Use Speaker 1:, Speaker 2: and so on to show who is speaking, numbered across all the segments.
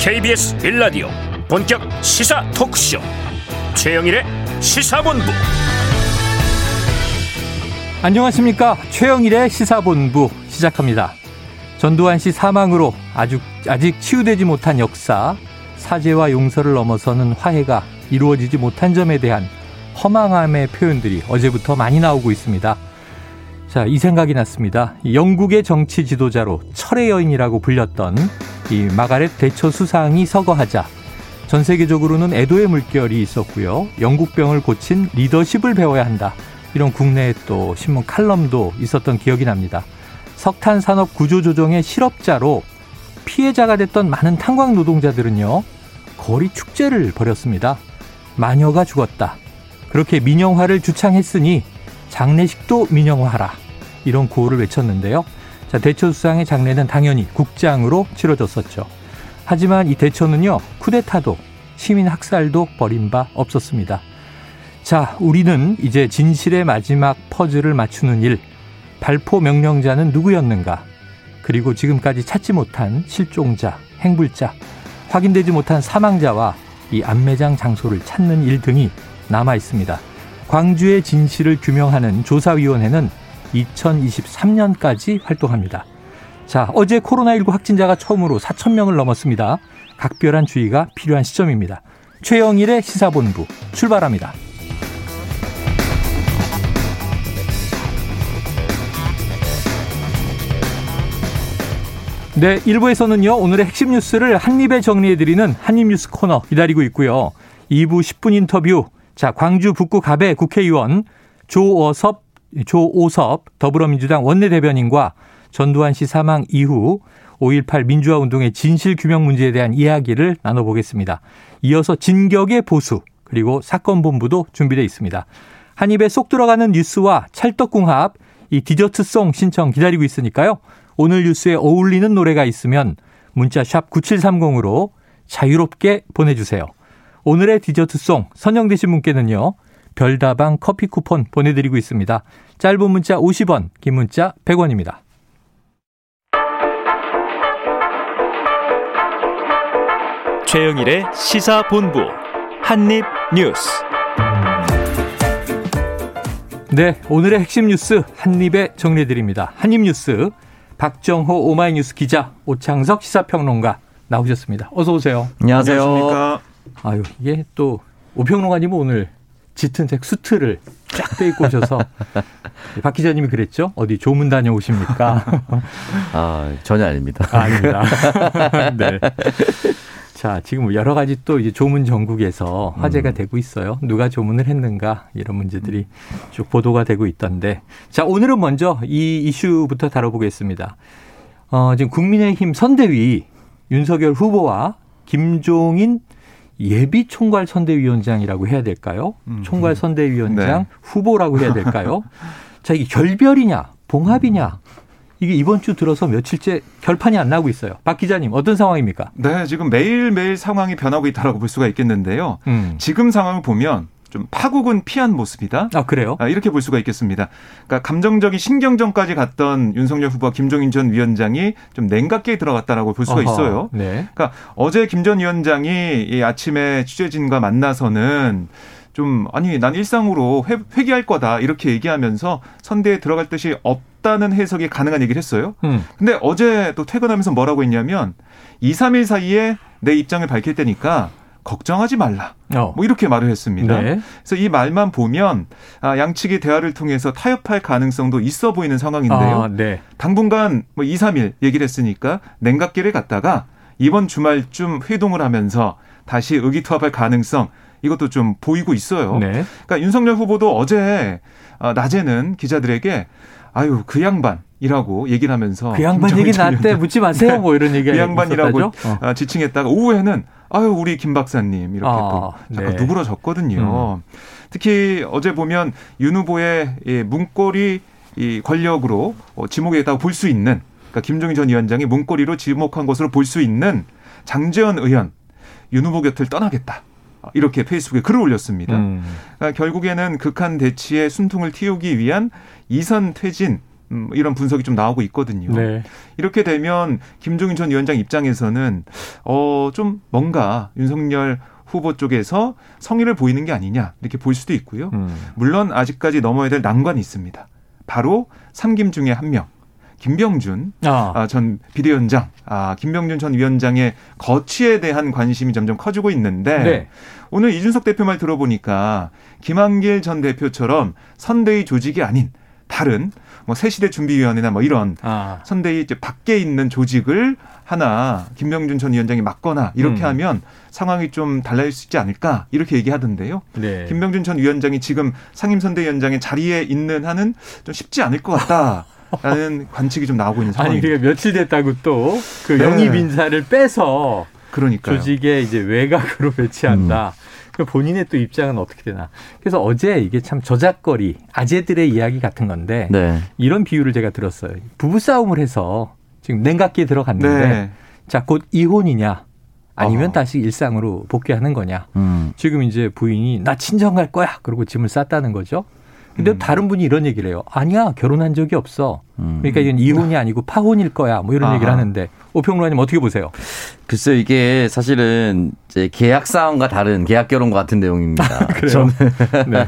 Speaker 1: KBS 빌라디오 본격 시사 토크쇼 최영일의 시사본부
Speaker 2: 안녕하십니까 최영일의 시사본부 시작합니다. 전두환 씨 사망으로 아직, 아직 치유되지 못한 역사 사죄와 용서를 넘어서는 화해가 이루어지지 못한 점에 대한 허망함의 표현들이 어제부터 많이 나오고 있습니다. 자, 이 생각이 났습니다. 영국의 정치 지도자로 철의 여인이라고 불렸던 이 마가렛 대처 수상이 서거하자 전 세계적으로는 애도의 물결이 있었고요. 영국병을 고친 리더십을 배워야 한다. 이런 국내에 또 신문 칼럼도 있었던 기억이 납니다. 석탄 산업 구조 조정의 실업자로 피해자가 됐던 많은 탄광 노동자들은요. 거리 축제를 벌였습니다. 마녀가 죽었다. 그렇게 민영화를 주창했으니 장례식도 민영화하라. 이런 구호를 외쳤는데요. 자, 대처 수상의 장례는 당연히 국장으로 치러졌었죠. 하지만 이 대처는요, 쿠데타도 시민 학살도 벌인 바 없었습니다. 자, 우리는 이제 진실의 마지막 퍼즐을 맞추는 일, 발포 명령자는 누구였는가? 그리고 지금까지 찾지 못한 실종자, 행불자, 확인되지 못한 사망자와 이 안매장 장소를 찾는 일 등이 남아 있습니다. 광주의 진실을 규명하는 조사위원회는 2023년까지 활동합니다. 자, 어제 코로나19 확진자가 처음으로 4천 명을 넘었습니다. 각별한 주의가 필요한 시점입니다. 최영일의 시사본부 출발합니다. 네, 1부에서는요, 오늘의 핵심 뉴스를 한입에 정리해드리는 한입뉴스 코너 기다리고 있고요. 2부 10분 인터뷰, 자, 광주 북구 갑의 국회의원 조어섭, 조오섭 더불어민주당 원내대변인과 전두환 씨 사망 이후 5.18 민주화 운동의 진실 규명 문제에 대한 이야기를 나눠보겠습니다. 이어서 진격의 보수, 그리고 사건 본부도 준비되어 있습니다. 한 입에 쏙 들어가는 뉴스와 찰떡궁합, 이 디저트송 신청 기다리고 있으니까요. 오늘 뉴스에 어울리는 노래가 있으면 문자 샵 9730으로 자유롭게 보내주세요. 오늘의 디저트송 선정되신 분께는요. 별다방 커피 쿠폰 보내드리고 있습니다. 짧은 문자 50원, 긴 문자 100원입니다.
Speaker 1: 최영일의 시사본부 한입뉴스
Speaker 2: 네, 오늘의 핵심 뉴스 한입에 정리해드립니다. 한입뉴스 박정호 오마이뉴스 기자 오창석 시사평론가 나오셨습니다. 어서 오세요.
Speaker 3: 안녕하세요. 안녕하십니까.
Speaker 2: 아유 이게 또 오평론가님은 오늘 짙은 색 수트를 쫙 빼입고 오셔서 박 기자님이 그랬죠? 어디 조문 다녀오십니까?
Speaker 3: 아 전혀 아닙니다.
Speaker 2: 아, 닙니다 네. 자, 지금 여러 가지 또 이제 조문 전국에서 화제가 음. 되고 있어요. 누가 조문을 했는가 이런 문제들이 쭉 보도가 되고 있던데. 자, 오늘은 먼저 이 이슈부터 다뤄보겠습니다. 어, 지금 국민의힘 선대위 윤석열 후보와 김종인 예비 총괄 선대위원장이라고 해야 될까요? 음. 총괄 선대위원장 네. 후보라고 해야 될까요? 자, 이게 결별이냐, 봉합이냐, 이게 이번 주 들어서 며칠째 결판이 안 나고 있어요. 박 기자님 어떤 상황입니까?
Speaker 4: 네, 지금 매일매일 상황이 변하고 있다라고 볼 수가 있겠는데요. 음. 지금 상황을 보면 좀 파국은 피한 모습이다.
Speaker 2: 아 그래요?
Speaker 4: 아, 이렇게 볼 수가 있겠습니다. 그러니까 감정적인 신경전까지 갔던 윤석열 후보와 김종인 전 위원장이 좀 냉각기에 들어갔다라고 볼 수가 어허, 있어요. 네. 그러니까 어제 김 전 위원장이 이 아침에 취재진과 만나서는 좀 아니 난 일상으로 회, 회귀할 거다 이렇게 얘기하면서 선대에 들어갈 뜻이 없다는 해석이 가능한 얘기를 했어요. 음. 근데 어제 또 퇴근하면서 뭐라고 했냐면 2, 3일 사이에 내 입장을 밝힐 때니까 걱정하지 말라. 어. 뭐 이렇게 말을 했습니다. 네. 그래서 이 말만 보면 아, 양측의 대화를 통해서 타협할 가능성도 있어 보이는 상황인데요. 아, 네. 당분간 뭐 2, 3일 얘기를 했으니까 냉각기를 갔다가 이번 주말쯤 회동을 하면서 다시 의기투합할 가능성 이것도 좀 보이고 있어요. 네. 그러니까 윤석열 후보도 어제 아, 낮에는 기자들에게 아유 그 양반 이라고 얘기를 하면서
Speaker 2: 그 양반 얘기 나한테 묻지 마세요. 네. 뭐 이런 얘기
Speaker 4: 그 양반이라고 어. 아, 지칭했다가 오후에는 아유 우리 김 박사님 이렇게 아, 또 잠깐 네. 누그러졌거든요. 음. 특히 어제 보면 윤 후보의 이 문고리 이 권력으로 어, 지목했다고 볼수 있는 그러니까 김종인 전 위원장이 문고리로 지목한 것으로 볼 수 있는 장재현 의원 윤 후보 곁을 떠나겠다. 이렇게 페이스북에 글을 올렸습니다. 음. 그러니까 결국에는 극한 대치에 숨통을 틔우기 위한 이선 퇴진 음, 이런 분석이 좀 나오고 있거든요. 네. 이렇게 되면 김종인 전 위원장 입장에서는 어 좀 뭔가 윤석열 후보 쪽에서 성의를 보이는 게 아니냐 이렇게 볼 수도 있고요. 음. 물론 아직까지 넘어야 될 난관이 있습니다. 바로 삼김 중에 한 명. 김병준 아. 아. 전 비대위원장, 아, 김병준 전 위원장의 거취에 대한 관심이 점점 커지고 있는데 네. 오늘 이준석 대표 말 들어보니까 김한길 전 대표처럼 선대위 조직이 아닌 다른 뭐 새시대 준비위원회나 뭐 이런 아. 선대위 이제 밖에 있는 조직을 하나 김병준 전 위원장이 맡거나 이렇게 음. 하면 상황이 좀 달라질 수 있지 않을까 이렇게 얘기하던데요. 네. 김병준 전 위원장이 지금 상임선대위원장의 자리에 있는 한은 좀 쉽지 않을 것 같다. 라는 관측이 좀 나오고 있는 상황입니다.
Speaker 2: 아니, 그게 며칠 됐다고 또그 네. 영입 인사를 빼서
Speaker 4: 그러니까요.
Speaker 2: 조직에 이제 외곽으로 배치한다. 음. 그 본인의 또 입장은 어떻게 되나. 그래서 어제 이게 참 저작거리, 아재들의 이야기 같은 건데 네. 이런 비유를 제가 들었어요. 부부싸움을 해서 지금 냉각기에 들어갔는데 네. 자, 곧 이혼이냐 아니면 어허. 다시 일상으로 복귀하는 거냐. 음. 지금 이제 부인이 나 친정 갈 거야. 그러고 짐을 쌌다는 거죠. 근데 음. 다른 분이 이런 얘기를 해요. 아니야, 결혼한 적이 없어. 음. 그러니까 이건 이혼이 아니고 파혼일 거야. 뭐 이런 아하. 얘기를 하는데 오평론가님 어떻게 보세요?
Speaker 3: 글쎄요, 이게 사실은 이제 계약 사항과 다른 계약 결혼과 같은 내용입니다.
Speaker 2: 그래요? 저는 네.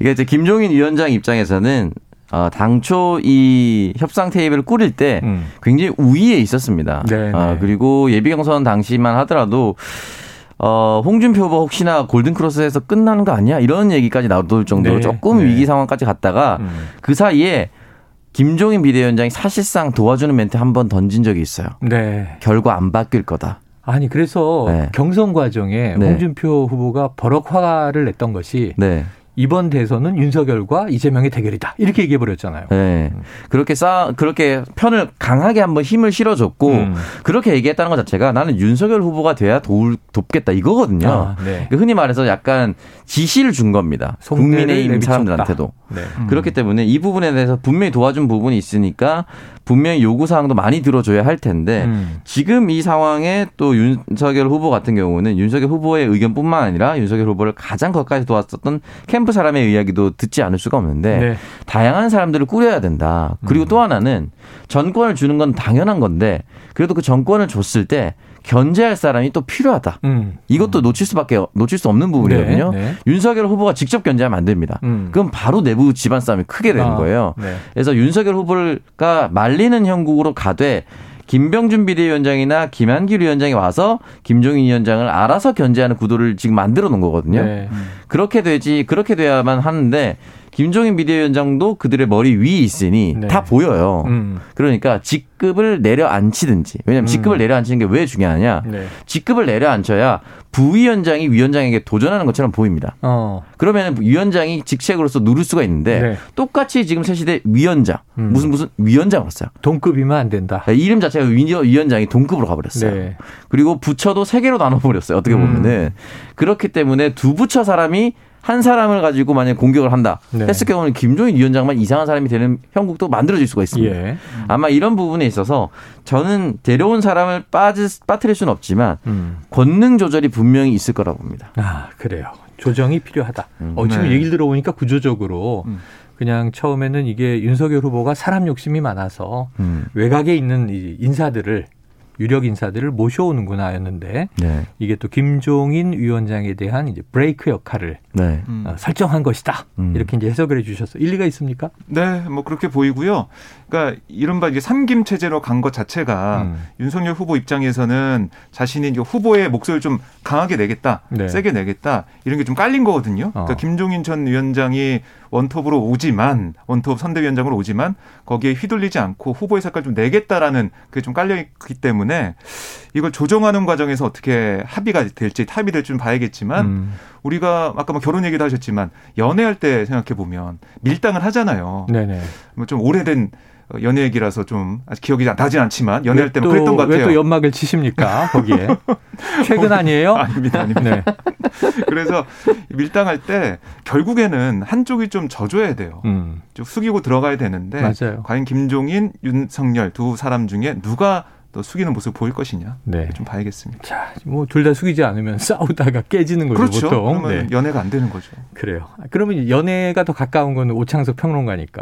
Speaker 3: 이게 이제 김종인 위원장 입장에서는 어, 당초 이 협상 테이블을 꾸릴 때 음. 굉장히 우위에 있었습니다. 네, 어, 네. 그리고 예비 경선 당시만 하더라도 어, 홍준표 후보 혹시나 골든크로스에서 끝나는 거 아니야? 이런 얘기까지 나올 정도로 네, 조금 네. 위기 상황까지 갔다가 음. 그 사이에 김종인 비대위원장이 사실상 도와주는 멘트 한 번 던진 적이 있어요. 네. 결과 안 바뀔 거다.
Speaker 2: 아니 그래서 네. 경선 과정에 네. 홍준표 후보가 버럭 화를 냈던 것이 네. 이번 대선은 윤석열과 이재명의 대결이다. 이렇게 얘기해 버렸잖아요.
Speaker 3: 네. 그렇게 싸 그렇게 편을 강하게 한번 힘을 실어줬고 음. 그렇게 얘기했다는 것 자체가 나는 윤석열 후보가 돼야 도울, 돕겠다 이거거든요. 아, 네. 흔히 말해서 약간 지시를 준 겁니다. 국민의힘 사람들한테도. 네. 음. 그렇기 때문에 이 부분에 대해서 분명히 도와준 부분이 있으니까 분명히 요구 사항도 많이 들어줘야 할 텐데 음. 지금 이 상황에 또 윤석열 후보 같은 경우는 윤석열 후보의 의견뿐만 아니라 윤석열 후보를 가장 가까이 도왔었던 캠프 사람의 이야기도 듣지 않을 수가 없는데 네. 다양한 사람들을 꾸려야 된다. 그리고 음. 또 하나는 전권을 주는 건 당연한 건데 그래도 그 정권을 줬을 때 견제할 사람이 또 필요하다. 음. 이것도 놓칠 수밖에 놓칠 수 없는 부분이거든요. 네, 네. 윤석열 후보가 직접 견제하면 안 됩니다. 음. 그럼 바로 내부 집안 싸움이 크게 되는 아, 거예요. 네. 그래서 윤석열 후보가 말리는 형국으로 가되 김병준 비대위원장이나 김한길 위원장이 와서 김종인 위원장을 알아서 견제하는 구도를 지금 만들어 놓은 거거든요. 네. 그렇게 되지 그렇게 돼야만 하는데 김종인 비대위원장도 그들의 머리 위에 있으니 네. 다 보여요. 음. 그러니까 직급을 내려앉히든지 왜냐하면 음. 직급을 내려앉히는 게 왜 중요하냐? 네. 직급을 내려앉혀야 부위원장이 위원장에게 도전하는 것처럼 보입니다. 어. 그러면 위원장이 직책으로서 누를 수가 있는데 네. 똑같이 지금 새시대 위원장 음. 무슨 무슨 위원장으로서요.
Speaker 2: 동급이면 안 된다.
Speaker 3: 네, 이름 자체가 위원장이 동급으로 가버렸어요. 네. 그리고 부처도 세 개로 나눠버렸어요. 어떻게 보면은 음. 그렇기 때문에 두 부처 사람이 한 사람을 가지고 만약 공격을 한다 네. 했을 경우는 김종인 위원장만 이상한 사람이 되는 형국도 만들어질 수가 있습니다. 예. 아마 이런 부분에 있어서 저는 데려온 사람을 빠지, 빠뜨릴 수는 없지만 음. 권능 조절이 분명히 있을 거라고 봅니다.
Speaker 2: 아 그래요. 조정이 필요하다. 음. 어, 지금 네. 얘기를 들어보니까 구조적으로 음. 그냥 처음에는 이게 윤석열 후보가 사람 욕심이 많아서 음. 외곽에 있는 인사들을 유력 인사들을 모셔오는구나였는데 네. 이게 또 김종인 위원장에 대한 이제 브레이크 역할을 네. 어, 설정한 것이다. 음. 이렇게 이제 해석을 해주셔서 일리가 있습니까?
Speaker 4: 네, 뭐 그렇게 보이고요. 그러니까 이른바 이게 삼김 체제로 간 것 자체가 음. 윤석열 후보 입장에서는 자신이 이제 후보의 목소리를 좀 강하게 내겠다, 네. 세게 내겠다 이런 게 좀 깔린 거거든요. 그러니까 어. 김종인 전 위원장이 원톱으로 오지만 원톱 선대위원장으로 오지만 거기에 휘둘리지 않고 후보의 색깔 좀 내겠다라는 그게 좀 깔려 있기 때문에 이걸 조정하는 과정에서 어떻게 합의가 될지 타협이 될지 좀 봐야겠지만 음. 우리가 아까 뭐 결혼 얘기도 하셨지만 연애할 때 생각해 보면 밀당을 하잖아요. 네네. 뭐 좀 오래된 연애 얘기라서 좀 아직 기억이 나진 않지만 연애할 때는 그랬던 것 같아요.
Speaker 2: 왜 또 연막을 치십니까 거기에? 최근 아니에요?
Speaker 4: 아닙니다, 아닙니다. 네. 그래서 밀당할 때 결국에는 한쪽이 좀 져줘야 돼요. 음. 좀 숙이고 들어가야 되는데 맞아요. 과연 김종인, 윤석열 두 사람 중에 누가 또 숙이는 모습 보일 것이냐 네. 좀 봐야겠습니다.
Speaker 2: 자, 뭐 둘 다 숙이지 않으면 싸우다가 깨지는 거죠
Speaker 4: 그렇죠.
Speaker 2: 보통.
Speaker 4: 그러면 네. 연애가 안 되는 거죠.
Speaker 2: 그래요. 그러면 연애가 더 가까운 건 오창석 평론가니까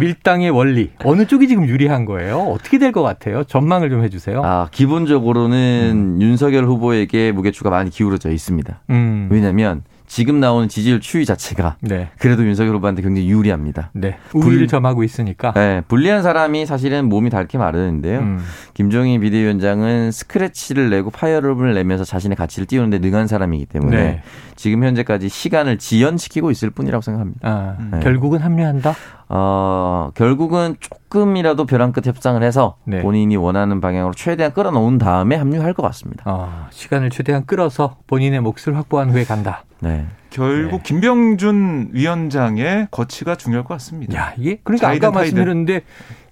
Speaker 2: 밀당의 원리 어느 쪽이 지금 유리한 거예요? 어떻게 될 것 같아요? 전망을 좀 해주세요.
Speaker 3: 아 기본적으로는 음. 윤석열 후보에게 무게추가 많이 기울어져 있습니다. 음. 왜냐하면 지금 나오는 지지율 추이 자체가 네. 그래도 윤석열 후보한테 굉장히 유리합니다.
Speaker 2: 네. 우위를 점하고 있으니까.
Speaker 3: 네. 불리한 사람이 사실은 몸이 닳게 마르는데요. 음. 김종인 비대위원장은 스크래치를 내고 파이어롭을 내면서 자신의 가치를 띄우는데 능한 사람이기 때문에 네. 지금 현재까지 시간을 지연시키고 있을 뿐이라고 생각합니다. 아,
Speaker 2: 네. 결국은 합류한다?
Speaker 3: 어, 결국은 조금이라도 벼랑 끝 협상을 해서 네. 본인이 원하는 방향으로 최대한 끌어놓은 다음에 합류할 것 같습니다.
Speaker 2: 아, 시간을 최대한 끌어서 본인의 몫을 확보한 후에 간다. 네.
Speaker 4: 결국 네. 김병준 위원장의 거치가 중요할 것 같습니다.
Speaker 2: 야, 이게 그러니까 아까 말씀드렸는데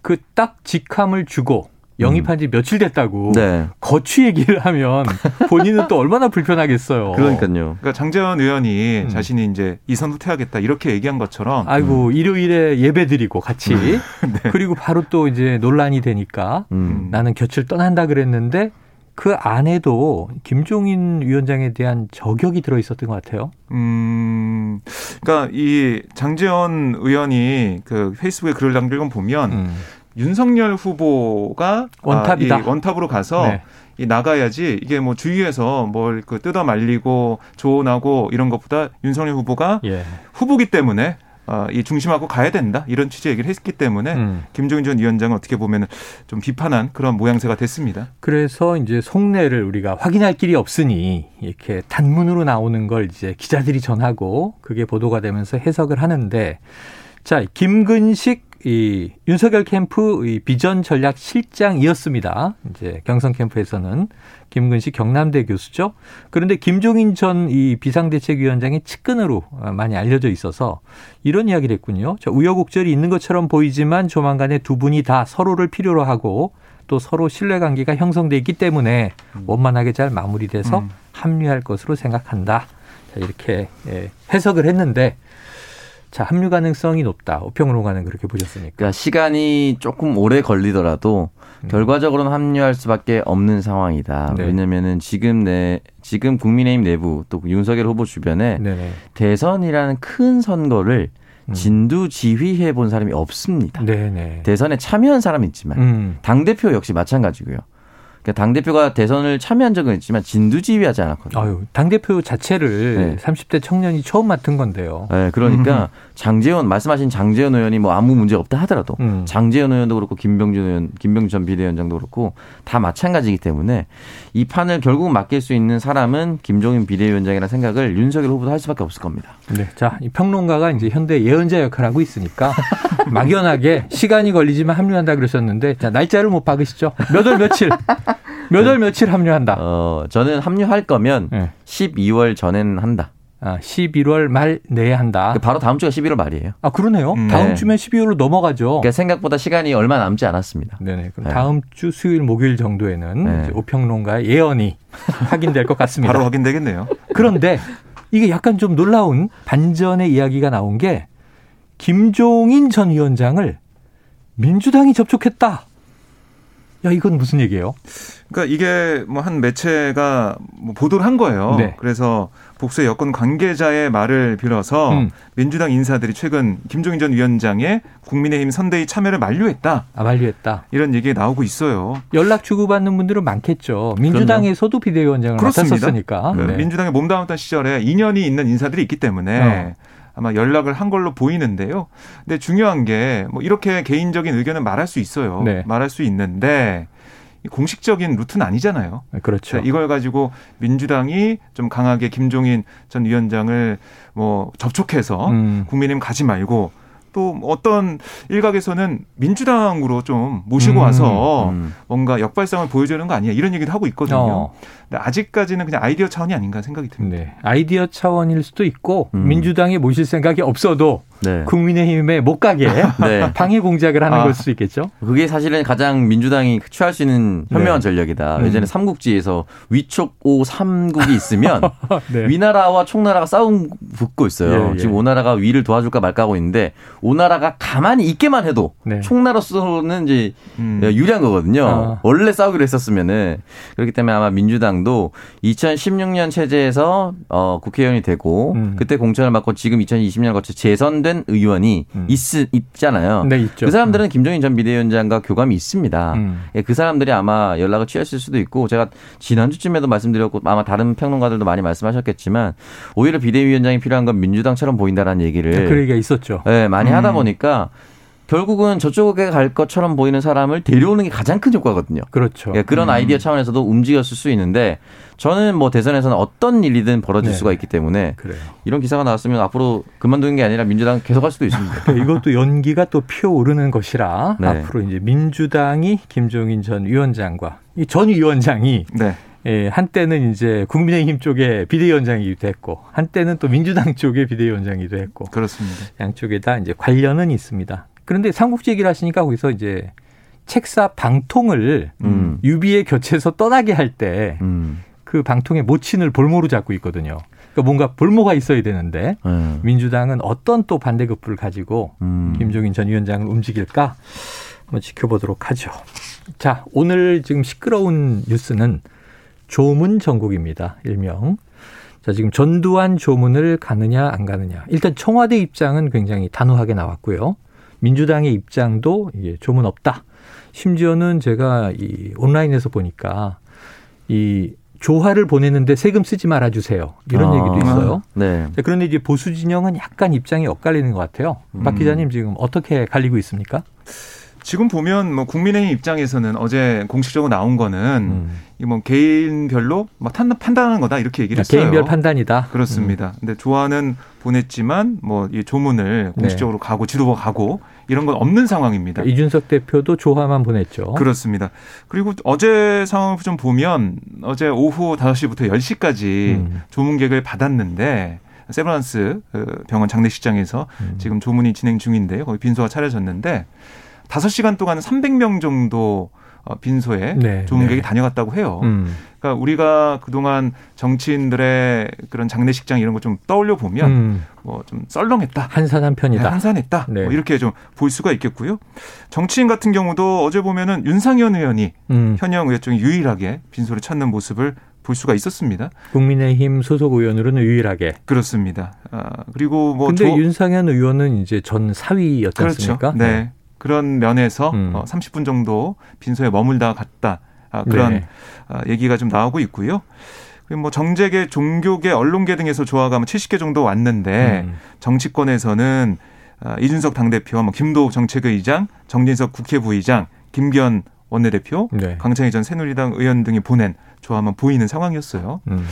Speaker 2: 그 딱 직함을 주고 영입한 지 음. 며칠 됐다고 네. 거취 얘기를 하면 본인은 또 얼마나 불편하겠어요.
Speaker 3: 그러니까요.
Speaker 4: 그러니까 장재원 의원이 음. 자신이 이제 이선 후퇴하겠다 이렇게 얘기한 것처럼
Speaker 2: 아이고 음. 일요일에 예배 드리고 같이 네. 그리고 바로 또 이제 논란이 되니까 음. 나는 곁을 떠난다 그랬는데 그 안에도 김종인 위원장에 대한 저격이 들어 있었던 것 같아요. 음,
Speaker 4: 그러니까 이 장재원 의원이 그 페이스북에 글을 남긴 건 보면 음. 윤석열 후보가
Speaker 2: 원탑이다.
Speaker 4: 아, 원탑으로 가서 네. 이 나가야지 이게 뭐 주위에서 뭘 그 뜯어 말리고 조언하고 이런 것보다 윤석열 후보가 예. 후보기 때문에 어, 이 중심하고 가야 된다 이런 취지 얘기를 했기 때문에 음. 김종인 전 위원장은 어떻게 보면은 좀 비판한 그런 모양새가 됐습니다.
Speaker 2: 그래서 이제 속내를 우리가 확인할 길이 없으니 이렇게 단문으로 나오는 걸 이제 기자들이 전하고 그게 보도가 되면서 해석을 하는데 자 김근식 이 윤석열 캠프 이 비전 전략 실장이었습니다. 이제 경선 캠프에서는 김근식 경남대 교수죠. 그런데 김종인 전 이 비상대책위원장의 측근으로 많이 알려져 있어서 이런 이야기를 했군요. 자, 우여곡절이 있는 것처럼 보이지만 조만간에 두 분이 다 서로를 필요로 하고 또 서로 신뢰관계가 형성돼 있기 때문에 음. 원만하게 잘 마무리돼서 음. 합류할 것으로 생각한다. 자, 이렇게 예, 해석을 했는데 자, 합류 가능성이 높다. 오평론가는 그렇게 보셨습니까?
Speaker 3: 그러니까 시간이 조금 오래 걸리더라도 음. 결과적으로는 합류할 수밖에 없는 상황이다. 네. 왜냐면은 지금 내 지금 국민의힘 내부 또 윤석열 후보 주변에 네네. 대선이라는 큰 선거를 음. 진두 지휘해 본 사람이 없습니다. 네네. 대선에 참여한 사람은 있지만 음. 당 대표 역시 마찬가지고요. 그러니까 당 대표가 대선을 참여한 적은 있지만 진두지휘하지 않았거든요. 아유,
Speaker 2: 당 대표 자체를 네. 30대 청년이 처음 맡은 건데요.
Speaker 3: 네, 그러니까 음. 장재원, 말씀하신 장재원 의원이 뭐 아무 문제 없다 하더라도 음. 장재원 의원도 그렇고 김병준 의원, 김병준 전 비대위원장도 그렇고 다 마찬가지이기 때문에 이 판을 결국 맡길 수 있는 사람은 김종인 비대위원장이라는 생각을 윤석열 후보도 할 수밖에 없을 겁니다.
Speaker 2: 네. 자, 이 평론가가 이제 현대 예언자 역할을 하고 있으니까 막연하게 시간이 걸리지만 합류한다 그러셨는데 자, 날짜를 못 박으시죠? 몇 월 며칠 몇 월 며칠 합류한다.
Speaker 3: 어, 저는 합류할 거면 네. 12월 전엔 한다.
Speaker 2: 아, 11월 말 내에 한다.
Speaker 3: 그 바로 다음 주가 11월 말이에요.
Speaker 2: 아, 그러네요. 음. 다음 네. 주면 12월로 넘어가죠.
Speaker 3: 그러니까 생각보다 시간이 얼마 남지 않았습니다.
Speaker 2: 네네. 그럼 네. 다음 주 수요일, 목요일 정도에는 네. 오평론가의 예언이 확인될 것 같습니다.
Speaker 4: 바로 확인되겠네요.
Speaker 2: 그런데 이게 약간 좀 놀라운 반전의 이야기가 나온 게 김종인 전 위원장을 민주당이 접촉했다. 야, 이건 무슨 얘기예요?
Speaker 4: 그러니까 이게 뭐 한 매체가 뭐 보도를 한 거예요. 네. 그래서 복수의 여권 관계자의 말을 빌어서 음. 민주당 인사들이 최근 김종인 전 위원장의 국민의힘 선대위 참여를 만류했다.
Speaker 2: 아, 만류했다.
Speaker 4: 이런 얘기가 나오고 있어요.
Speaker 2: 연락 주고받는 분들은 많겠죠. 민주당에서도 비대위원장을 그렇습니다. 맡았었으니까.
Speaker 4: 네. 민주당에 몸담았던 시절에 인연이 있는 인사들이 있기 때문에 어. 아마 연락을 한 걸로 보이는데요. 근데 중요한 게 뭐 이렇게 개인적인 의견을 말할 수 있어요. 네. 말할 수 있는데 공식적인 루트는 아니잖아요.
Speaker 2: 네, 그렇죠.
Speaker 4: 이걸 가지고 민주당이 좀 강하게 김종인 전 위원장을 뭐 접촉해서 음. 국민의힘 가지 말고 또 어떤 일각에서는 민주당으로 좀 모시고 음, 와서 음. 뭔가 역발상을 보여주는 거 아니야 이런 얘기도 하고 있거든요. 어. 근데 아직까지는 그냥 아이디어 차원이 아닌가 생각이 듭니다. 네.
Speaker 2: 아이디어 차원일 수도 있고 음. 민주당에 모실 생각이 없어도 네. 국민의힘에 못 가게 네. 방해 공작을 하는 아, 걸 수도 있겠죠.
Speaker 3: 그게 사실은 가장 민주당이 취할 수 있는 현명한 네. 전략이다. 음. 예전에 삼국지에서 위촉 오 삼국이 있으면 네. 위나라와 총나라가 싸움 붙고 있어요. 예, 예. 지금 오나라가 위를 도와줄까 말까 하고 있는데 오나라가 가만히 있게만 해도 네. 총나라로서는 이제 음. 유리한 거거든요. 아. 원래 싸우기로 했었으면은 그렇기 때문에 아마 민주당도 2016년 체제에서 어, 국회의원이 되고 음. 그때 공천을 받고 지금 2020년 거쳐 재선 된 의원이 음. 있, 있잖아요. 네, 있죠. 그 사람들은 음. 김종인 전 비대위원장과 교감이 있습니다. 음. 예, 그 사람들이 아마 연락을 취했을 수도 있고 제가 지난주쯤에도 말씀드렸고 아마 다른 평론가들도 많이 말씀하셨겠지만 오히려 비대위원장이 필요한 건 민주당처럼 보인다라는 얘기를
Speaker 2: 그 얘기가 있었죠.
Speaker 3: 네, 많이 하다 음. 보니까 결국은 저쪽에 갈 것처럼 보이는 사람을 데려오는 게 가장 큰 효과거든요.
Speaker 2: 그렇죠.
Speaker 3: 예, 그런 음. 아이디어 차원에서도 움직였을 수 있는데 저는 뭐 대선에서는 어떤 일이든 벌어질 네. 수가 있기 때문에 그래요. 이런 기사가 나왔으면 앞으로 그만두는 게 아니라 민주당 계속할 수도 있습니다.
Speaker 2: 이것도 연기가 또 피어오르는 것이라 네. 앞으로 이제 민주당이 김종인 전 위원장과 이 전 위원장이 네. 예, 한때는 이제 국민의힘 쪽에 비대위원장이기도 했고 한때는 또 민주당 쪽에 비대위원장이기도 했고
Speaker 4: 그렇습니다.
Speaker 2: 양쪽에 다 이제 관련은 있습니다. 그런데 삼국지 얘기를 하시니까 거기서 이제 책사 방통을 음. 유비에 겹쳐서 떠나게 할 때그 음. 그 방통의 모친을 볼모로 잡고 있거든요. 그러니까 뭔가 볼모가 있어야 되는데 음. 민주당은 어떤 또 반대급부를 가지고 음. 김종인 전 위원장을 움직일까 한번 지켜보도록 하죠. 자, 오늘 지금 시끄러운 뉴스는 조문 전국입니다. 일명. 자, 지금 전두환 조문을 가느냐 안 가느냐. 일단 청와대 입장은 굉장히 단호하게 나왔고요. 민주당의 입장도 이게 조문 없다. 심지어는 제가 이 온라인에서 보니까 이 조화를 보내는데 세금 쓰지 말아 주세요. 이런 아, 얘기도 있어요. 네. 그런데 이제 보수 진영은 약간 입장이 엇갈리는 것 같아요. 박 음. 기자님 지금 어떻게 갈리고 있습니까?
Speaker 4: 지금 보면 뭐 국민의힘 입장에서는 어제 공식적으로 나온 거는 음. 이뭐 개인별로 막 판단하는 거다 이렇게 얘기를 했어요.
Speaker 2: 개인별 판단이다.
Speaker 4: 그렇습니다. 음. 근데 조화는 보냈지만 뭐 이 조문을 공식적으로 네. 가고 지도부 가고 이런 건 없는 상황입니다.
Speaker 2: 그러니까 이준석 대표도 조화만 보냈죠.
Speaker 4: 그렇습니다. 그리고 어제 상황을 좀 보면 어제 오후 5시부터 10시까지 음. 조문객을 받았는데 세브란스 그 병원 장례식장에서 음. 지금 조문이 진행 중인데요. 거기 빈소가 차려졌는데 5시간 동안 300명 정도 어, 빈소에 네, 조문객이 네. 다녀갔다고 해요. 음. 그러니까 우리가 그동안 정치인들의 그런 장례식장 이런 거 좀 떠올려 보면 음. 뭐좀 썰렁했다.
Speaker 2: 한산한 편이다. 네,
Speaker 4: 한산했다. 네. 뭐 이렇게 좀 볼 수가 있겠고요. 정치인 같은 경우도 어제 보면은 윤상현 의원이 음. 현역 의원 중에 유일하게 빈소를 찾는 모습을 볼 수가 있었습니다.
Speaker 2: 국민의힘 소속 의원으로는 유일하게
Speaker 4: 그렇습니다. 아, 그리고 뭐
Speaker 2: 근데 조... 윤상현 의원은 이제 전 사위였지 그렇죠. 않습니까?
Speaker 4: 네. 네. 그런 면에서 음. 어, 30분 정도 빈소에 머물다 갔다 아, 그런 네. 아, 얘기가 좀 나오고 있고요. 그리고 뭐 정재계, 종교계, 언론계 등에서 조화가면 70개 정도 왔는데 음. 정치권에서는 아, 이준석 당대표, 뭐 김도욱 정책의장, 정진석 국회부의장, 김기현 원내대표, 네. 강창희 전 새누리당 의원 등이 보낸 조화만 보이는 상황이었어요. 음.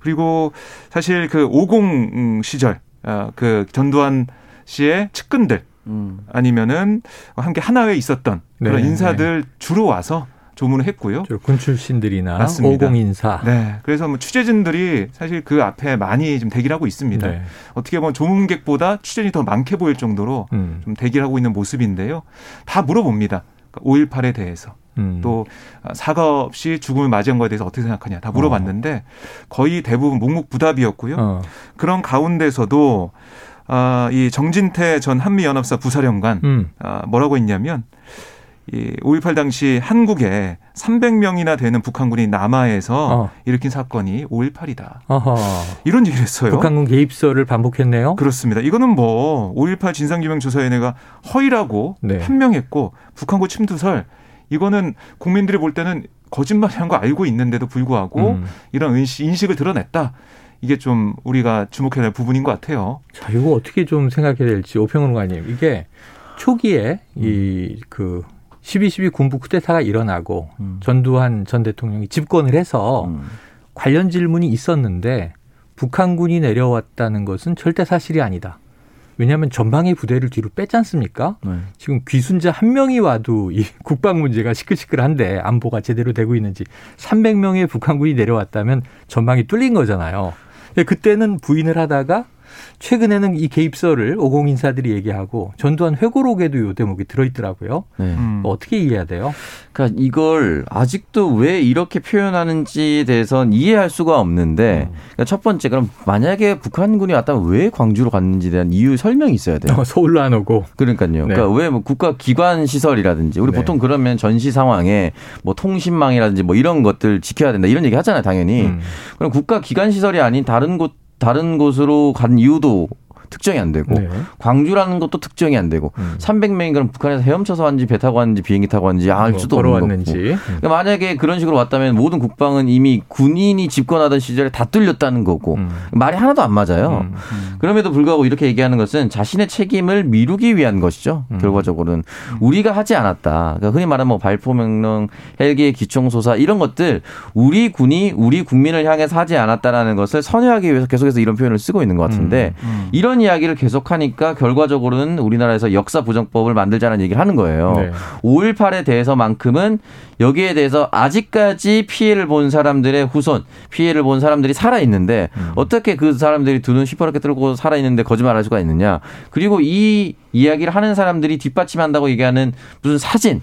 Speaker 4: 그리고 사실 그 50 시절 아, 그 전두환 씨의 측근들 음. 아니면은 함께 하나회에 있었던 그런 네, 인사들 네. 주로 와서 조문을 했고요.
Speaker 2: 군 출신들이나 맞습니다. 50 인사.
Speaker 4: 네. 그래서 뭐 취재진들이 사실 그 앞에 많이 좀 대기를 하고 있습니다. 네. 어떻게 보면 조문객보다 취재진이 더 많게 보일 정도로 음. 좀 대기를 하고 있는 모습인데요. 다 물어봅니다. 5.18에 그러니까 대해서. 음. 또 사과 없이 죽음을 맞이한 거에 대해서 어떻게 생각하냐 다 물어봤는데 어. 거의 대부분 묵묵부답이었고요. 어. 그런 가운데서도 아, 이 정진태 전 한미연합사 부사령관 음. 아, 뭐라고 했냐면 이5.18 당시 한국에 300명이나 되는 북한군이 남하에서 어. 일으킨 사건이 5.18이다. 어허. 이런 얘기를 했어요.
Speaker 2: 북한군 개입설을 반복했네요.
Speaker 4: 그렇습니다. 이거는 뭐 5.18 진상규명조사위원회가 허위라고 네. 판명했고 북한군 침투설 이거는 국민들이 볼 때는 거짓말이란 거 알고 있는데도 불구하고 음. 이런 인식을 드러냈다. 이게 좀 우리가 주목해야 될 부분인 것 같아요.
Speaker 2: 자, 이거 어떻게 좀 생각해야 될지 오평론가님 이게 초기에 음. 이그 12.12 군부 쿠데타가 일어나고 음. 전두환 전 대통령이 집권을 해서 음. 관련 질문이 있었는데 북한군이 내려왔다는 것은 절대 사실이 아니다. 왜냐하면 전방의 부대를 뒤로 뺐지 않습니까? 네. 지금 귀순자 한 명이 와도 이 국방 문제가 시끌시끌한데 안보가 제대로 되고 있는지 300명의 북한군이 내려왔다면 전방이 뚫린 거잖아요. 그때는 부인을 하다가 최근에는 이 개입설을 오공 인사들이 얘기하고 전두환 회고록에도 요 대목이 들어있더라고요. 네. 음. 어떻게 이해해야 돼요?
Speaker 3: 그러니까 이걸 아직도 왜 이렇게 표현하는지에 대해서는 이해할 수가 없는데 음. 그러니까 첫 번째 그럼 만약에 북한군이 왔다면 왜 광주로 갔는지에 대한 이유 설명이 있어야 돼요.
Speaker 2: 어, 서울로 안 오고.
Speaker 3: 그러니까요. 네. 그러니까 왜 뭐 국가 기관 시설이라든지 우리 네. 보통 그러면 전시 상황에 뭐 통신망이라든지 뭐 이런 것들 지켜야 된다 이런 얘기 하잖아요, 당연히. 음. 그럼 국가 기관 시설이 아닌 다른 곳 다른 곳으로 간 이유도 특정이 안 되고 네. 광주라는 것도 특정이 안 되고 음. 300명이 그럼 북한에서 헤엄쳐서 왔는지 배 타고 왔는지 비행기 타고 왔는지 알 뭐, 수도 뭐, 없는 거고. 그러니까 만약에 그런 식으로 왔다면 모든 국방은 이미 군인이 집권하던 시절에 다 뚫렸다는 거고 음. 말이 하나도 안 맞아요. 음. 음. 그럼에도 불구하고 이렇게 얘기하는 것은 자신의 책임을 미루기 위한 것이죠. 음. 결과적으로는 우리가 하지 않았다. 그러니까 흔히 말하는 뭐 발포 명령, 헬기의 기총소사 이런 것들 우리 군이 우리 국민을 향해서 하지 않았다라는 것을 선회하기 위해서 계속해서 이런 표현을 쓰고 있는 것 같은데 음. 이런 이런 이야기를 계속하니까 결과적으로는 우리나라에서 역사 부정법을 만들자는 얘기를 하는 거예요. 네. 5.18에 대해서만큼은 여기에 대해서 아직까지 피해를 본 사람들의 후손, 피해를 본 사람들이 살아 있는데 음. 어떻게 그 사람들이 두 눈 시퍼렇게 뜨고 살아 있는데 거짓말할 수가 있느냐? 그리고 이 이야기를 하는 사람들이 뒷받침한다고 얘기하는 무슨 사진,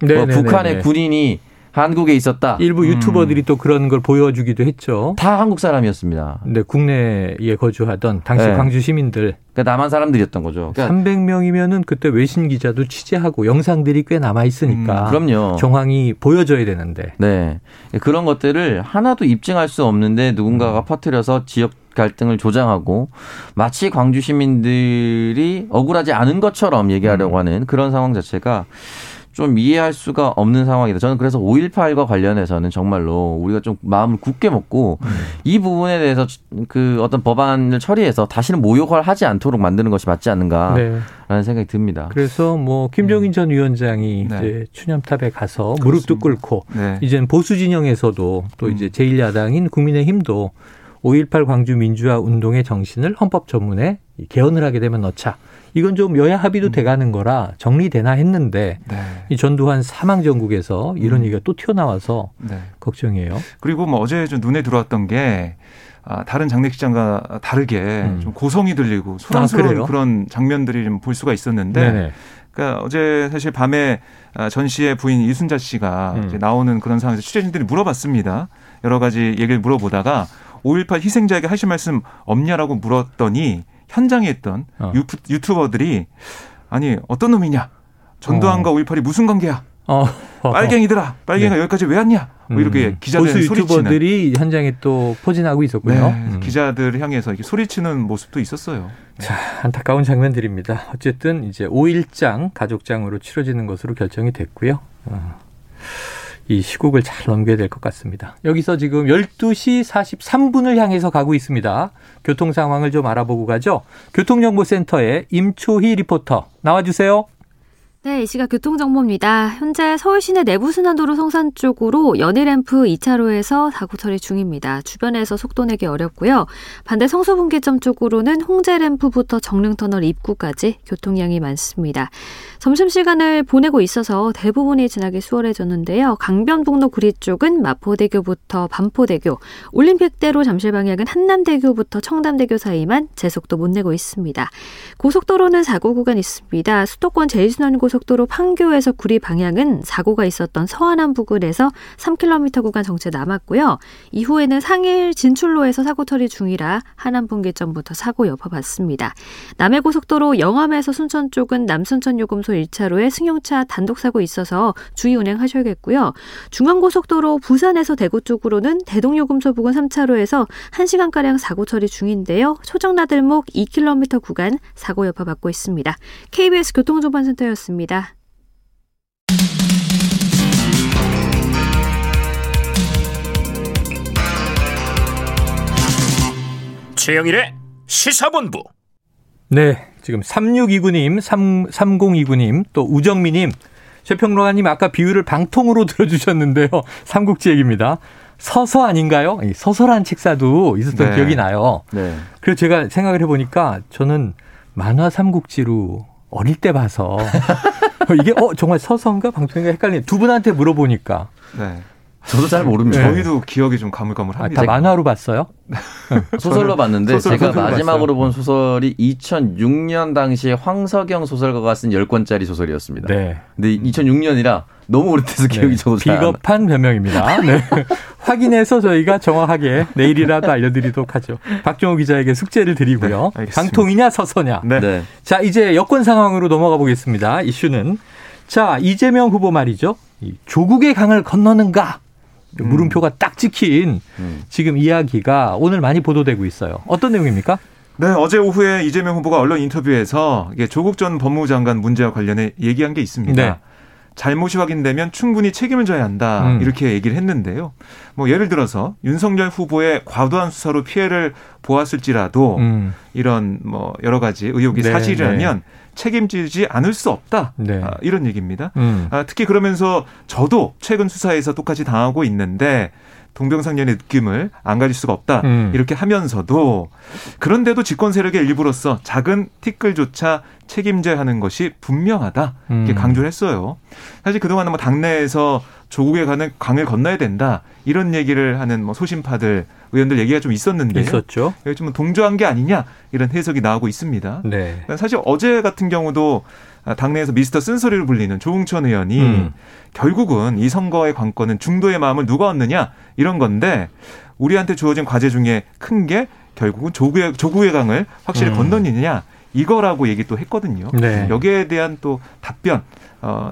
Speaker 3: 뭐 북한의 군인이 한국에 있었다.
Speaker 2: 일부 유튜버들이 음. 또 그런 걸 보여주기도 했죠.
Speaker 3: 다 한국 사람이었습니다.
Speaker 2: 네, 국내에 거주하던 당시 네. 광주 시민들.
Speaker 3: 그러니까 남한 사람들이었던 거죠.
Speaker 2: 그러니까 300명이면은 그때 외신 기자도 취재하고 영상들이 꽤 남아 있으니까. 음,
Speaker 3: 그럼요.
Speaker 2: 정황이 보여져야 되는데.
Speaker 3: 네. 그런 것들을 하나도 입증할 수 없는데 누군가가 음. 퍼뜨려서 지역 갈등을 조장하고 마치 광주 시민들이 억울하지 않은 것처럼 얘기하려고 음. 하는 그런 상황 자체가 좀 이해할 수가 없는 상황이다. 저는 그래서 5.18과 관련해서는 정말로 우리가 좀 마음을 굳게 먹고 음. 이 부분에 대해서 그 어떤 법안을 처리해서 다시는 모욕을 하지 않도록 만드는 것이 맞지 않는가라는 네. 생각이 듭니다.
Speaker 2: 그래서 뭐 김종인 음. 전 위원장이 네. 이제 추념탑에 가서 그렇습니다. 무릎도 꿇고 네. 이제는 보수 진영에서도 또 음. 이제 제1야당인 국민의힘도 5.18 광주 민주화 운동의 정신을 헌법 전문에 개헌을 하게 되면 넣자. 이건 좀 여야 합의도 음. 돼가는 거라 정리되나 했는데 네. 이 전두환 사망 전국에서 이런 음. 얘기가 또 튀어나와서 네. 걱정이에요.
Speaker 4: 그리고 뭐 어제 좀 눈에 들어왔던 게 아, 다른 장례식장과 다르게 음. 좀 고성이 들리고 소란스러운 아, 그런 장면들이 좀 볼 수가 있었는데 네네. 그러니까 어제 사실 밤에 아, 전 씨의 부인 이순자 씨가 음. 이제 나오는 그런 상황에서 취재진들이 물어봤습니다. 여러 가지 얘기를 물어보다가 5.18 희생자에게 하실 말씀 없냐라고 물었더니 현장에 있던 어. 유튜버들이 아니 어떤 놈이냐 전두환과 어. 5.18이 무슨 관계야 어. 빨갱이들아 빨갱이가 네. 여기까지 왜 왔냐 뭐 이렇게 음. 기자들
Speaker 2: 유튜버들이 현장에 또 포진하고 있었고요. 네,
Speaker 4: 음. 기자들 향해서 이렇게 소리치는 모습도 있었어요.
Speaker 2: 네. 자 안타까운 장면들입니다. 어쨌든 이제 5일장 가족장으로 치러지는 것으로 결정이 됐고요. 어. 이 시국을 잘 넘겨야 될 것 같습니다. 여기서 지금 12시 43분을 향해서 가고 있습니다. 교통 상황을 좀 알아보고 가죠. 교통정보센터의 임초희 리포터 나와주세요.
Speaker 5: 네, 이 시각 교통정보입니다. 현재 서울 시내 내부순환도로 성산 쪽으로 연희램프 2차로에서 사고 처리 중입니다. 주변에서 속도 내기 어렵고요. 반대 성수분기점 쪽으로는 홍제램프부터 정릉터널 입구까지 교통량이 많습니다. 점심시간을 보내고 있어서 대부분이 지나기 수월해졌는데요. 강변북로 구리 쪽은 마포대교부터 반포대교, 올림픽대로 잠실 방향은 한남대교부터 청담대교 사이만 제속도 못 내고 있습니다. 고속도로는 사고 구간 있습니다. 수도권 제일순환고 고속도로 판교에서 구리 방향은 사고가 있었던 서안암 부근에서 3km 구간 정체 남았고요. 이후에는 상일 진출로에서 사고 처리 중이라 하남 분기점부터 사고 여파받습니다. 남해 고속도로 영암에서 순천 쪽은 남순천 요금소 1차로에 승용차 단독 사고 있어서 주의 운행하셔야겠고요. 중앙고속도로 부산에서 대구 쪽으로는 대동 요금소 부근 3차로에서 1시간 가량 사고 처리 중인데요. 초정나들목 2km 구간 사고 여파 받고 있습니다. KBS 교통정보센터였습니다. 있습니다.
Speaker 1: 최영일의 시사본부.
Speaker 2: 네, 지금 3629님, 3, 3029님, 또 우정미님, 최평론가님 아까 비유를 방통으로 들어주셨는데요. 삼국지 얘기입니다. 서서 아닌가요? 서서란 책사도 있었던 네. 기억이 나요. 네. 그래서 제가 생각을 해보니까 저는 만화 삼국지로 어릴 때 봐서 이게 어 정말 서서인가 방송인가 헷갈리네. 두 분한테 물어보니까 네.
Speaker 3: 저도 잘 모릅니다.
Speaker 4: 네. 저희도 기억이 좀 가물가물합니다.
Speaker 2: 아, 다 만화로 봤어요?
Speaker 3: 소설로 봤는데 소설, 제가 마지막으로 봤어요. 본 소설이 2006년 당시에 황석영 소설가가 쓴 10권짜리 소설이었습니다. 네. 근데 2006년이라 너무 오래돼서 네. 기억이 저도
Speaker 2: 비겁한 변명입니다. 네. 확인해서 저희가 정확하게 내일이라도 알려드리도록 하죠. 박종호 기자에게 숙제를 드리고요. 네, 방통이냐 서서냐. 네. 네. 자 이제 여권 상황으로 넘어가 보겠습니다. 이슈는 자 이재명 후보 말이죠. 조국의 강을 건너는가 음. 물음표가 딱 찍힌 음. 지금 이야기가 오늘 많이 보도되고 있어요. 어떤 내용입니까?
Speaker 4: 네, 어제 오후에 이재명 후보가 언론 인터뷰에서 조국 전 법무부 장관 문제와 관련해 얘기한 게 있습니다. 네. 잘못이 확인되면 충분히 책임을 져야 한다. 음. 이렇게 얘기를 했는데요. 뭐 예를 들어서 윤석열 후보의 과도한 수사로 피해를 보았을지라도 음. 이런 뭐 여러 가지 의혹이 네, 사실이라면 네. 책임지지 않을 수 없다. 네. 아, 이런 얘기입니다. 음. 아, 특히 그러면서 저도 최근 수사에서 똑같이 당하고 있는데 동병상련의 느낌을 안 가질 수가 없다. 음. 이렇게 하면서도 그런데도 집권 세력의 일부로서 작은 티끌조차 책임져야 하는 것이 분명하다. 이렇게 음. 강조를 했어요. 사실 그동안은 뭐 당내에서 조국에 가는 강을 건너야 된다. 이런 얘기를 하는 뭐 소신파들 의원들 얘기가 좀 있었는데요.
Speaker 2: 있었죠.
Speaker 4: 좀 동조한 게 아니냐 이런 해석이 나오고 있습니다. 네. 사실 어제 같은 경우도 당내에서 미스터 쓴소리를 불리는 조웅천 의원이 음. 결국은 이 선거의 관건은 중도의 마음을 누가 얻느냐 이런 건데 우리한테 주어진 과제 중에 큰 게 결국은 조국의 조국의 강을 확실히 음. 건너느냐 이거라고 얘기 또 했거든요. 네. 여기에 대한 또 답변 어,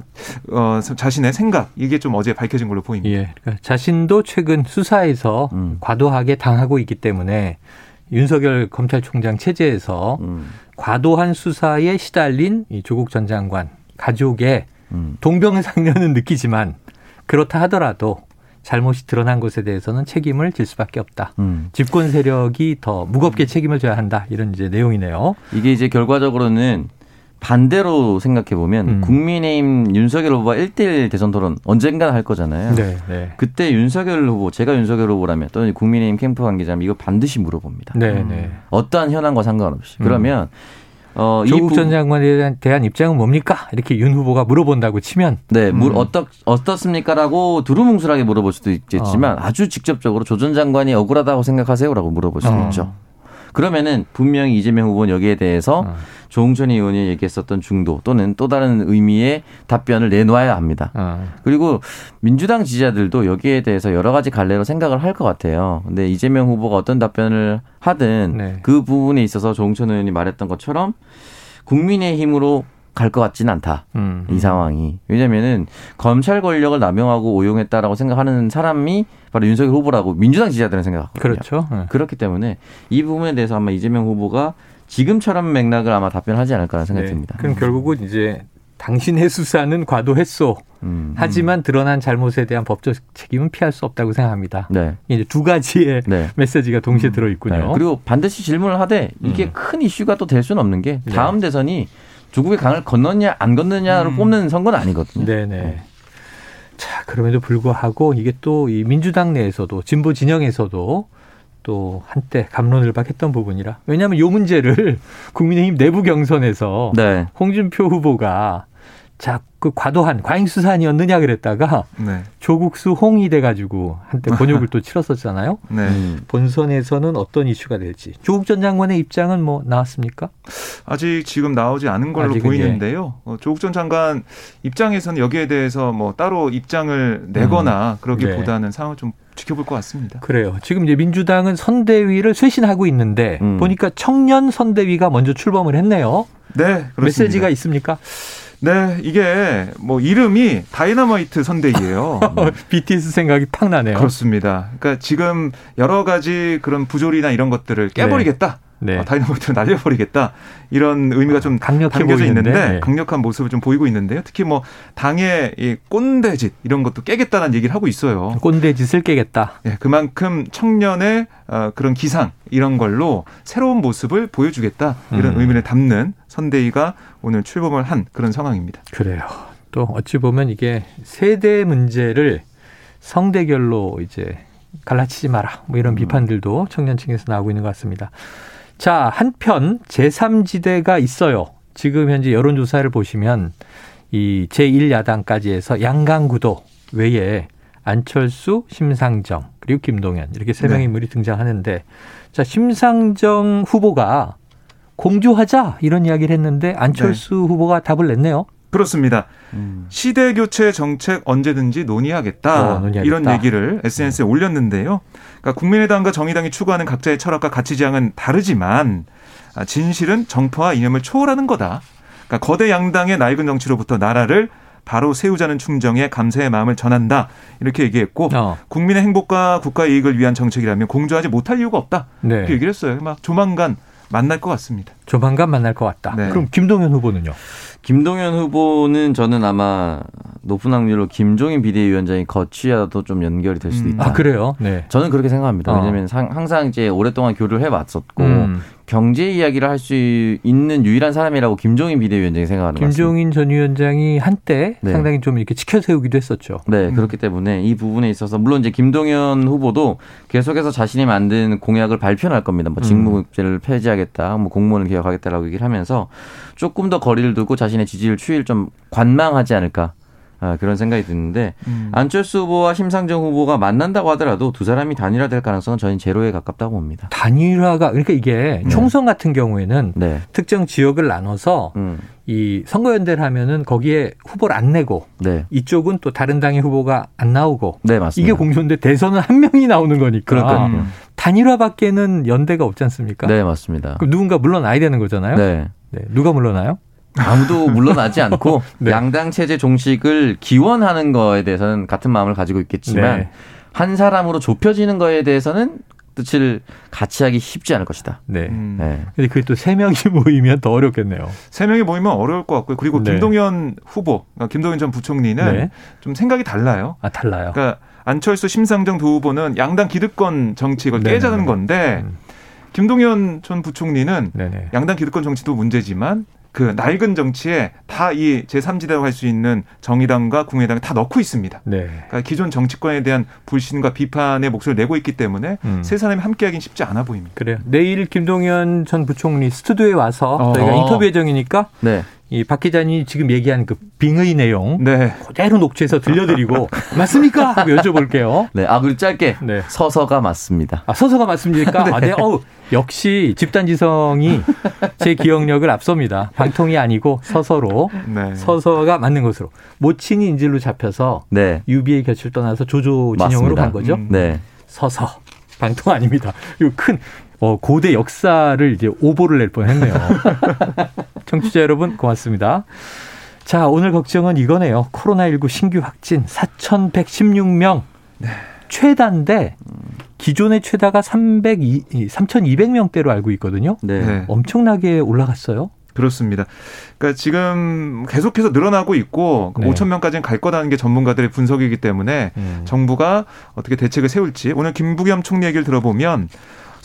Speaker 4: 어, 자신의 생각 이게 좀 어제 밝혀진 걸로 보입니다. 예,
Speaker 2: 그러니까 자신도 최근 수사에서 음. 과도하게 당하고 있기 때문에 윤석열 검찰총장 체제에서 음. 과도한 수사에 시달린 이 조국 전 장관 가족의 음. 동병상련은 느끼지만 그렇다 하더라도 잘못이 드러난 것에 대해서는 책임을 질 수밖에 없다. 음. 집권 세력이 더 무겁게 책임을 져야 한다. 이런 이제 내용이네요.
Speaker 3: 이게 이제 결과적으로는 반대로 생각해 보면 음. 국민의힘 윤석열 후보가 1대1 대선 토론 언젠가 할 거잖아요. 네, 네. 그때 윤석열 후보, 제가 윤석열 후보라면 또는 국민의힘 캠프 관계자면 이거 반드시 물어봅니다. 네, 음. 네. 어떠한 현안과 상관없이. 음. 그러면
Speaker 2: 어, 조국 전 장관에 대한, 대한 입장은 뭡니까? 이렇게 윤 후보가 물어본다고 치면.
Speaker 3: 네, 물, 음. 어떻, 어떻습니까라고 두루뭉술하게 물어볼 수도 있겠지만 어. 아주 직접적으로 조 전 장관이 억울하다고 생각하세요라고 물어볼 수 어. 있죠. 그러면은 분명히 이재명 후보는 여기에 대해서 어. 조홍천 의원이 얘기했었던 중도 또는 또 다른 의미의 답변을 내놓아야 합니다. 어. 그리고 민주당 지지자들도 여기에 대해서 여러 가지 갈래로 생각을 할 것 같아요. 근데 이재명 후보가 어떤 답변을 하든 네. 그 부분에 있어서 조홍천 의원이 말했던 것처럼 국민의 힘으로 갈 것 같지는 않다. 음. 이 상황이. 왜냐면은 검찰 권력을 남용하고 오용했다라고 생각하는 사람이 바로 윤석열 후보라고 민주당 지지자들은 생각하거든요.
Speaker 2: 그렇죠. 네.
Speaker 3: 그렇기 때문에 이 부분에 대해서 아마 이재명 후보가 지금처럼 맥락을 아마 답변하지 않을까 생각이 네. 듭니다.
Speaker 2: 그럼 결국은 이제 당신의 수사는 과도했소. 음. 하지만 드러난 잘못에 대한 법적 책임은 피할 수 없다고 생각합니다. 네. 이제 두 가지의 네. 메시지가 동시에 음. 들어 있군요. 네.
Speaker 3: 그리고 반드시 질문을 하되 이게 음. 큰 이슈가 또 될 수는 없는 게 네. 다음 대선이 조국의 강을 건넜냐 안 건넜냐를 음. 뽑는 선거는 아니거든요.
Speaker 2: 네네. 네. 자 그럼에도 불구하고 이게 또 이 민주당 내에서도 진보 진영에서도 또 한때 감론을박했던 부분이라 왜냐하면 요 문제를 국민의힘 내부 경선에서 네. 홍준표 후보가 자그 과도한 과잉 수산이었느냐 그랬다가 네. 조국수 홍이 돼가지고 한때 번역을 또 치렀었잖아요. 네. 음. 본선에서는 어떤 이슈가 될지 조국 전 장관의 입장은 뭐 나왔습니까?
Speaker 4: 아직 지금 나오지 않은 걸로 보이는데요. 예. 어, 조국 전 장관 입장에서는 여기에 대해서 뭐 따로 입장을 내거나 음. 그러기보다는 네. 상황을 좀 지켜볼 것 같습니다.
Speaker 2: 그래요. 지금 이제 민주당은 선대위를 쇄신하고 있는데 음. 보니까 청년 선대위가 먼저 출범을 했네요.
Speaker 4: 네, 그렇습니다.
Speaker 2: 메시지가 있습니까?
Speaker 4: 네, 이게 뭐 이름이 다이너마이트 선대위예요.
Speaker 2: BTS 생각이 팍 나네요.
Speaker 4: 그렇습니다. 그러니까 지금 여러 가지 그런 부조리나 이런 것들을 깨버리겠다. 네. 네. 어, 다이너마이트를 날려버리겠다 이런 의미가 좀 강력해 담겨져 보이는데, 있는데 네. 강력한 모습을 좀 보이고 있는데요. 특히 뭐 당의 이 꼰대짓 이런 것도 깨겠다는 얘기를 하고 있어요.
Speaker 2: 꼰대짓을 깨겠다.
Speaker 4: 네, 그만큼 청년의 어, 그런 기상 이런 걸로 새로운 모습을 보여주겠다 이런 음. 의미를 담는 선대위가 오늘 출범을 한 그런 상황입니다.
Speaker 2: 그래요. 또 어찌 보면 이게 세대 문제를 성대결로 이제 갈라치지 마라. 뭐 이런 음. 비판들도 청년층에서 나오고 있는 것 같습니다. 자, 한편 제3지대가 있어요. 지금 현재 여론조사를 보시면 이 제1야당까지 해서 양강구도 외에 안철수, 심상정, 그리고 김동연 이렇게 세 명의 네. 인물이 등장하는데 자, 심상정 후보가 공조하자 이런 이야기를 했는데 안철수 네. 후보가 답을 냈네요.
Speaker 4: 그렇습니다. 음. 시대 교체 정책 언제든지 논의하겠다. 어, 논의하겠다. 이런 얘기를 SNS에 음. 올렸는데요. 그러니까 국민의당과 정의당이 추구하는 각자의 철학과 가치 지향은 다르지만 아, 진실은 정파와 이념을 초월하는 거다. 그러니까 거대 양당의 낡은 정치로부터 나라를 바로 세우자는 충정에 감사의 마음을 전한다. 이렇게 얘기했고 어. 국민의 행복과 국가 이익을 위한 정책이라면 공조하지 못할 이유가 없다. 네. 이렇게 얘기를 했어요. 막 조만간 만날 것 같습니다.
Speaker 2: 조만간 만날 것 같다. 네. 그럼 김동연 후보는요?
Speaker 3: 김동연 후보는 저는 아마 높은 확률로 김종인 비대위원장이 거취와도 좀 연결이 될 수도 음. 있다.
Speaker 2: 아 그래요? 네.
Speaker 3: 저는 그렇게 생각합니다. 어. 왜냐하면 항상 이제 오랫동안 교류를 해왔었고 음. 경제 이야기를 할 수 있는 유일한 사람이라고 김종인 비대위원장이 생각하는
Speaker 2: 것 김종인 전 위원장이 한때 네. 상당히 좀 이렇게 지켜세우기도 했었죠.
Speaker 3: 네, 음. 그렇기 때문에 이 부분에 있어서 물론 이제 김동연 후보도 계속해서 자신이 만든 공약을 발표할 겁니다. 뭐 직무급제를 폐지하겠다, 뭐 공무원을 개혁하겠다라고 얘기를 하면서 조금 더 거리를 두고 자신의 지지율 추이를 좀 관망하지 않을까 아, 그런 생각이 드는데 음. 안철수 후보와 심상정 후보가 만난다고 하더라도 두 사람이 단일화될 가능성은 저는 제로에 가깝다고 봅니다.
Speaker 2: 단일화가 그러니까 이게 네. 총선 같은 경우에는 네. 특정 지역을 나눠서 음. 이 선거연대를 하면은 거기에 후보를 안 내고 네. 이쪽은 또 다른 당의 후보가 안 나오고 네, 맞습니다. 이게 공천인데 대선은 한 명이 나오는 거니까 그러니까 음. 단일화밖에는 연대가 없지 않습니까?
Speaker 3: 네 맞습니다.
Speaker 2: 그럼 누군가 물러나야 되는 거잖아요. 네. 네. 누가 물러나요?
Speaker 3: 아무도 물러나지 않고 네. 양당 체제 종식을 기원하는 거에 대해서는 같은 마음을 가지고 있겠지만 네. 한 사람으로 좁혀지는 거에 대해서는 뜻을 같이 하기 쉽지 않을 것이다.
Speaker 2: 네. 음. 네. 근데 그게 또 세 명이 모이면 더 어렵겠네요.
Speaker 4: 세 명이 모이면 어려울 것 같고요. 그리고 네. 김동연 후보, 그러니까 김동연 전 부총리는 네. 좀 생각이 달라요.
Speaker 2: 아, 달라요.
Speaker 4: 그러니까 안철수, 심상정 두 후보는 양당 기득권 정치 이걸 네, 깨자는 네, 네. 건데 음. 김동연 전 부총리는 네네. 양당 기득권 정치도 문제지만 그 낡은 정치에 다 이 제3지대라고 할 수 있는 정의당과 국민의당을 다 넣고 있습니다. 네. 그러니까 기존 정치권에 대한 불신과 비판의 목소리를 내고 있기 때문에 음. 세 사람이 함께하기는 쉽지 않아 보입니다.
Speaker 2: 그래요. 내일 김동연 전 부총리 스튜디오에 와서 어. 저희가 인터뷰 예정이니까 네. 이박 기자님 지금 얘기한 그 빙의 내용 네. 그대로 녹취해서 들려드리고 맞습니까? 여쭤볼게요.
Speaker 3: 네, 아 그리고 짧게 네. 서서가 맞습니다.
Speaker 2: 아 서서가 맞습니까? 네. 아, 네. 어 역시 집단지성이 제 기억력을 앞섭니다. 방통이 아니고 서서로 네. 서서가 맞는 것으로 모친이 인질로 잡혀서 네. 유비의 곁을 떠나서 조조 진영으로 맞습니다. 간 거죠. 음. 네. 서서 방통 아닙니다. 이거 큰 어, 고대 역사를 이제 오보를 낼 뻔했네요. 청취자 여러분 고맙습니다. 자, 오늘 걱정은 이거네요. 코로나19 신규 확진 4,116명. 네. 최다인데 기존의 최다가 300, 3,200명대로 알고 있거든요. 네. 네. 엄청나게 올라갔어요.
Speaker 4: 그렇습니다. 그러니까 지금 계속해서 늘어나고 있고 네. 5천 명까지는 갈 거라는 게 전문가들의 분석이기 때문에 음. 정부가 어떻게 대책을 세울지 오늘 김부겸 총리 얘기를 들어보면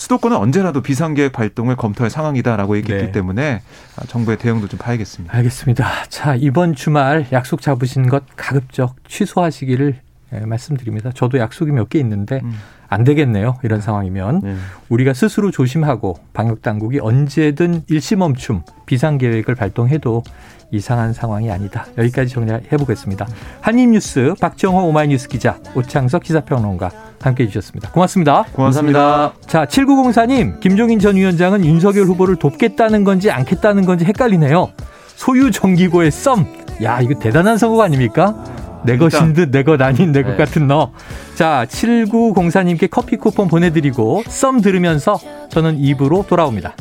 Speaker 4: 수도권은 언제라도 비상계획 발동을 검토할 상황이다라고 얘기했기 네. 때문에 정부의 대응도 좀 봐야겠습니다.
Speaker 2: 알겠습니다. 자 이번 주말 약속 잡으신 것 가급적 취소하시기를 예, 말씀드립니다. 저도 약속이 몇 개 있는데 음. 안 되겠네요. 이런 상황이면 네. 우리가 스스로 조심하고 방역 당국이 언제든 일시 멈춤 비상 계획을 발동해도 이상한 상황이 아니다. 여기까지 정리해 보겠습니다. 한입뉴스 박정호 오마이뉴스 기자 오창석 기사평론가 함께해 주셨습니다. 고맙습니다.
Speaker 4: 고맙습니다.
Speaker 2: 자, 7904님, 김종인 전 위원장은 윤석열 후보를 돕겠다는 건지 않겠다는 건지 헷갈리네요. 소유 정기고의 썸. 야, 이거 대단한 선거 아닙니까? 내 것인 듯 내 것 아닌 내것 네. 같은 너. 자, 7904님께 커피 쿠폰 보내드리고 썸 들으면서 저는 입으로 돌아옵니다.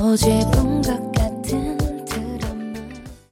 Speaker 2: 어제도